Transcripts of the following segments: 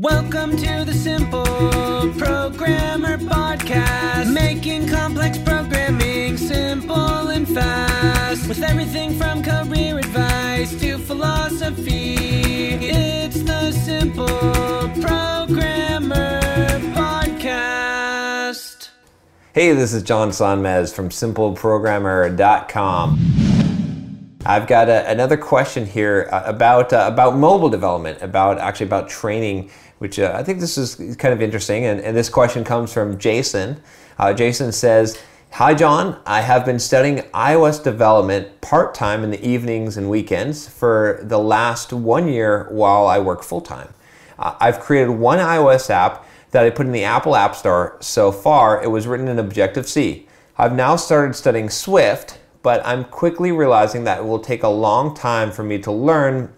Welcome to the Simple Programmer Podcast, making complex programming simple and fast. With everything from career advice to philosophy, it's the Simple Programmer Podcast. Hey, this is John Sonmez from SimpleProgrammer.com. I've got a, another question here uh, about uh, about mobile development, about actually about training, which uh, I think this is kind of interesting. And, and this question comes from Jason. Uh, Jason says, "Hi John, I have been studying iOS development part time in the evenings and weekends for the last one year while I work full time. Uh, I've created one iOS app that I put in the Apple App Store. So far, it was written in Objective C. I've now started studying Swift." but I'm quickly realizing that it will take a long time for me to learn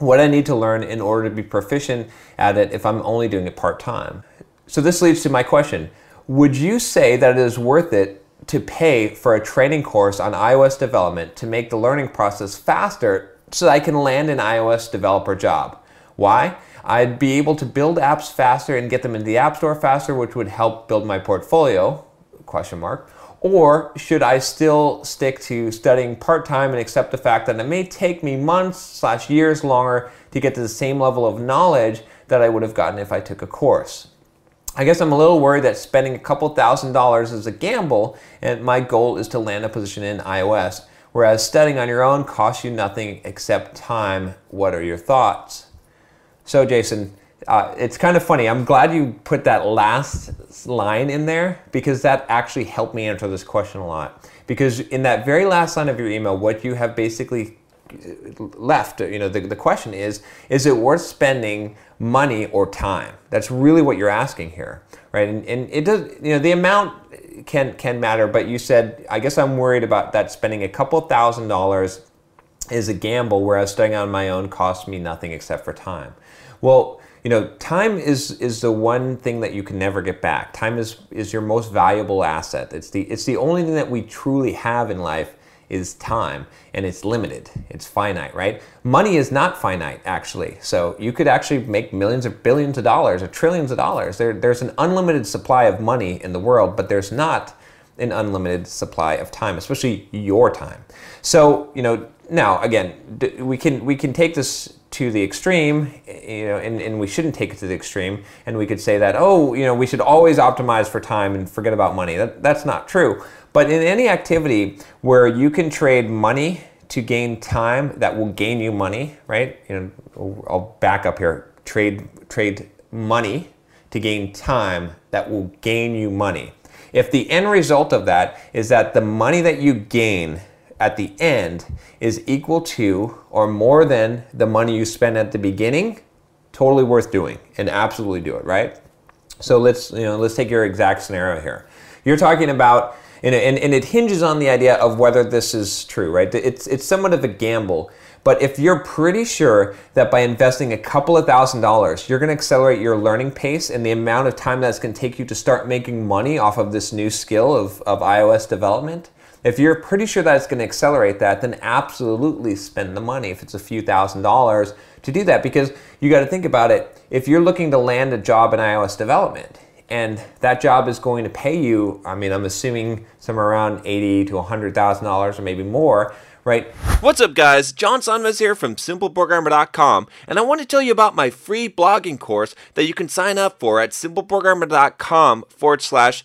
what I need to learn in order to be proficient at it if I'm only doing it part time. So, this leads to my question Would you say that it is worth it to pay for a training course on iOS development to make the learning process faster so that I can land an iOS developer job? Why? I'd be able to build apps faster and get them into the App Store faster, which would help build my portfolio. Question mark. Or should I still stick to studying part time and accept the fact that it may take me months slash years longer to get to the same level of knowledge that I would have gotten if I took a course? I guess I'm a little worried that spending a couple thousand dollars is a gamble, and my goal is to land a position in iOS, whereas studying on your own costs you nothing except time. What are your thoughts? So, Jason, uh, it's kind of funny. I'm glad you put that last line in there because that actually helped me answer this question a lot. Because in that very last line of your email, what you have basically left, you know, the, the question is, is it worth spending money or time? That's really what you're asking here, right? And, and it does, you know, the amount can can matter, but you said, I guess I'm worried about that spending a couple thousand dollars is a gamble, whereas staying on my own costs me nothing except for time. Well, you know, time is is the one thing that you can never get back. Time is is your most valuable asset. It's the it's the only thing that we truly have in life is time and it's limited. It's finite right? Money is not finite actually. So you could actually make millions or billions of dollars or trillions of dollars. There, there's an unlimited supply of money in the world but there's not an unlimited supply of time especially your time. So you know now again we can we can take this to the extreme, you know, and, and we shouldn't take it to the extreme. And we could say that, oh, you know, we should always optimize for time and forget about money. That, that's not true. But in any activity where you can trade money to gain time that will gain you money, right? You know, I'll back up here. Trade trade money to gain time that will gain you money. If the end result of that is that the money that you gain at the end is equal to or more than the money you spend at the beginning, totally worth doing and absolutely do it, right? So let's you know let's take your exact scenario here. You're talking about and, and, and it hinges on the idea of whether this is true, right? It's it's somewhat of a gamble. But if you're pretty sure that by investing a couple of thousand dollars, you're to accelerate your learning pace and the amount of time that's to take you to start making money off of this new skill of, of iOS development, if you're pretty sure that it's going to accelerate that, then absolutely spend the money if it's a few thousand dollars to do that because you got to think about it. If you're looking to land a job in iOS development and that job is going to pay you, I mean, I'm assuming somewhere around eighty to hundred thousand dollars or maybe more, right? What's up, guys? John Sonmez here from SimpleProgrammer.com, and I want to tell you about my free blogging course that you can sign up for at SimpleProgrammer.com forward slash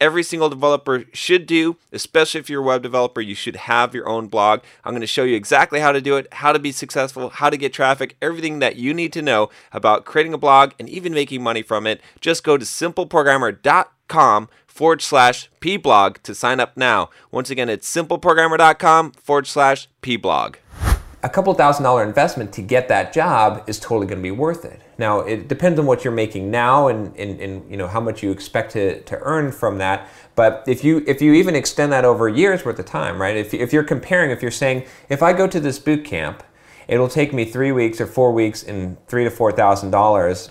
every single developer should do, especially if you're a web developer, you should have your own blog. I'm going to show you exactly how to do it, how to be successful, how to get traffic, everything that you need to know about creating a blog and even making money from it. Just go to simpleprogrammer.com forward slash pblog to sign up now. Once again, it's simpleprogrammer.com forward slash pblog a couple thousand dollar investment to get that job is totally going to be worth it. Now, it depends on what you're making now and, and, and, you know how much you expect to, to earn from that. But if you if you even extend that over years worth of time, right? If, if you're comparing, if you're saying, if I go to this boot camp it'll take me three weeks or four weeks and three to four thousand dollars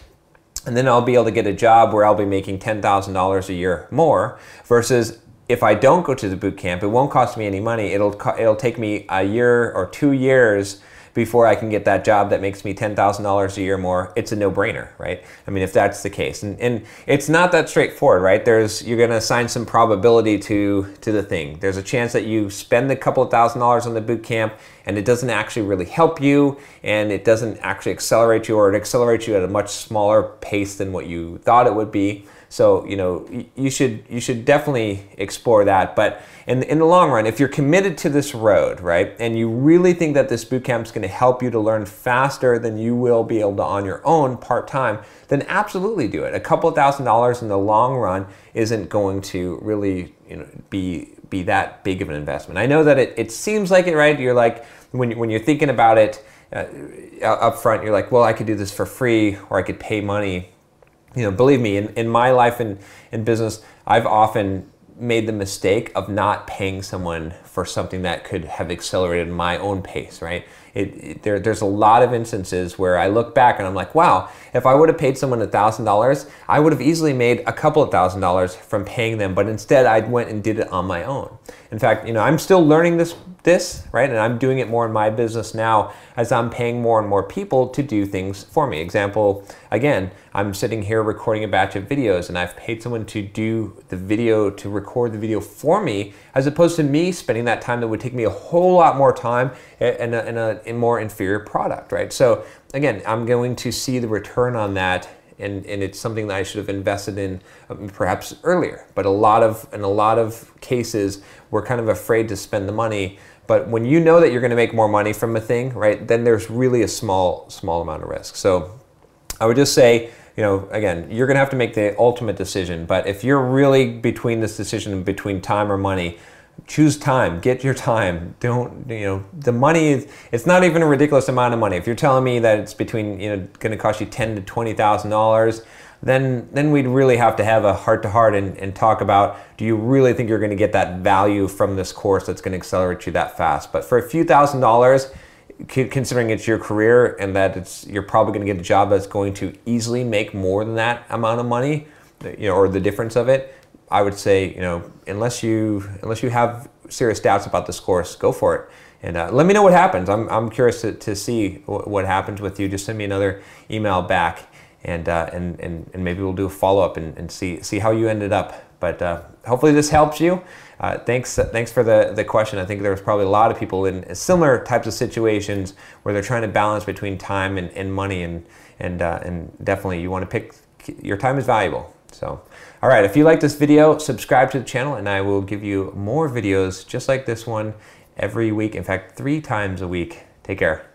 and then I'll be able to get a job where I'll be making $10,000 a year more versus if I don't go to the boot camp, it won't cost me any money. It'll it'll take me a year or 2 years before I can get that job that makes me $10,000 a year more, it's a no-brainer, right? I mean, if that's the case. And, and it's not that straightforward, right? There's, you're gonna assign some probability to, to the thing. There's a chance that you spend a couple of thousand dollars on the boot camp and it doesn't actually really help you and it doesn't actually accelerate you or it accelerates you at a much smaller pace than what you thought it would be. So you know you should you should definitely explore that. But in in the long run, if you're committed to this road, right, and you really think that this bootcamp is going to help you to learn faster than you will be able to on your own part time, then absolutely do it. A couple thousand dollars in the long run isn't going to really you know be be that big of an investment. I know that it, it seems like it, right? You're like when when you're thinking about it uh, up front, you're like, well, I could do this for free, or I could pay money you know, believe me, in, in my life and in business, I've often made the mistake of not paying someone for something that could have accelerated my own pace, right? It, it, there, there's a lot of instances where I look back and I'm like, wow, if I would have paid someone $1,000, I would have easily made a couple of thousand dollars from paying them, but instead I went and did it on my own. In fact, you know, I'm still learning this this, right? And I'm doing it more in my business now as I'm paying more and more people to do things for me. Example, again, I'm sitting here recording a batch of videos and I've paid someone to do the video, to record the video for me, as opposed to me spending that time that would take me a whole lot more time in a, a, more inferior product, right? So again, I'm going to see the return on that and, and it's something that I should have invested in um, perhaps earlier. But a lot of in a lot of cases, we're kind of afraid to spend the money but when you know that you're going to make more money from a thing, right, then there's really a small, small amount of risk. So I would just say, you know, again, you're going to have to make the ultimate decision. But if you're really between this decision between time or money, choose time. Get your time. Don't, you know, the money is, it's not even a ridiculous amount of money. If you're telling me that it's between, you know, going to cost you ten to twenty thousand dollars then then we'd really have to have a heart to heart and and talk about do you really think you're going to get that value from this course that's going to accelerate you that fast but for a few thousand dollars considering it's your career and that it's you're probably going to get a job that's going to easily make more than that amount of money you know or the difference of it i would say you know unless you unless you have serious doubts about this course go for it and uh, let me know what happens i'm, I'm curious to, to see what happens with you just send me another email back and, uh, and, and, and maybe we'll do a follow up and, and see, see how you ended up. But uh, hopefully this helps you. Uh, thanks, thanks for the, the question. I think there's probably a lot of people in similar types of situations where they're trying to balance between time and, and money, and, and, uh, and definitely you want to pick, your time is valuable. So, all right, if you like this video, subscribe to the channel, and I will give you more videos just like this one every week. In fact, three times a week. Take care.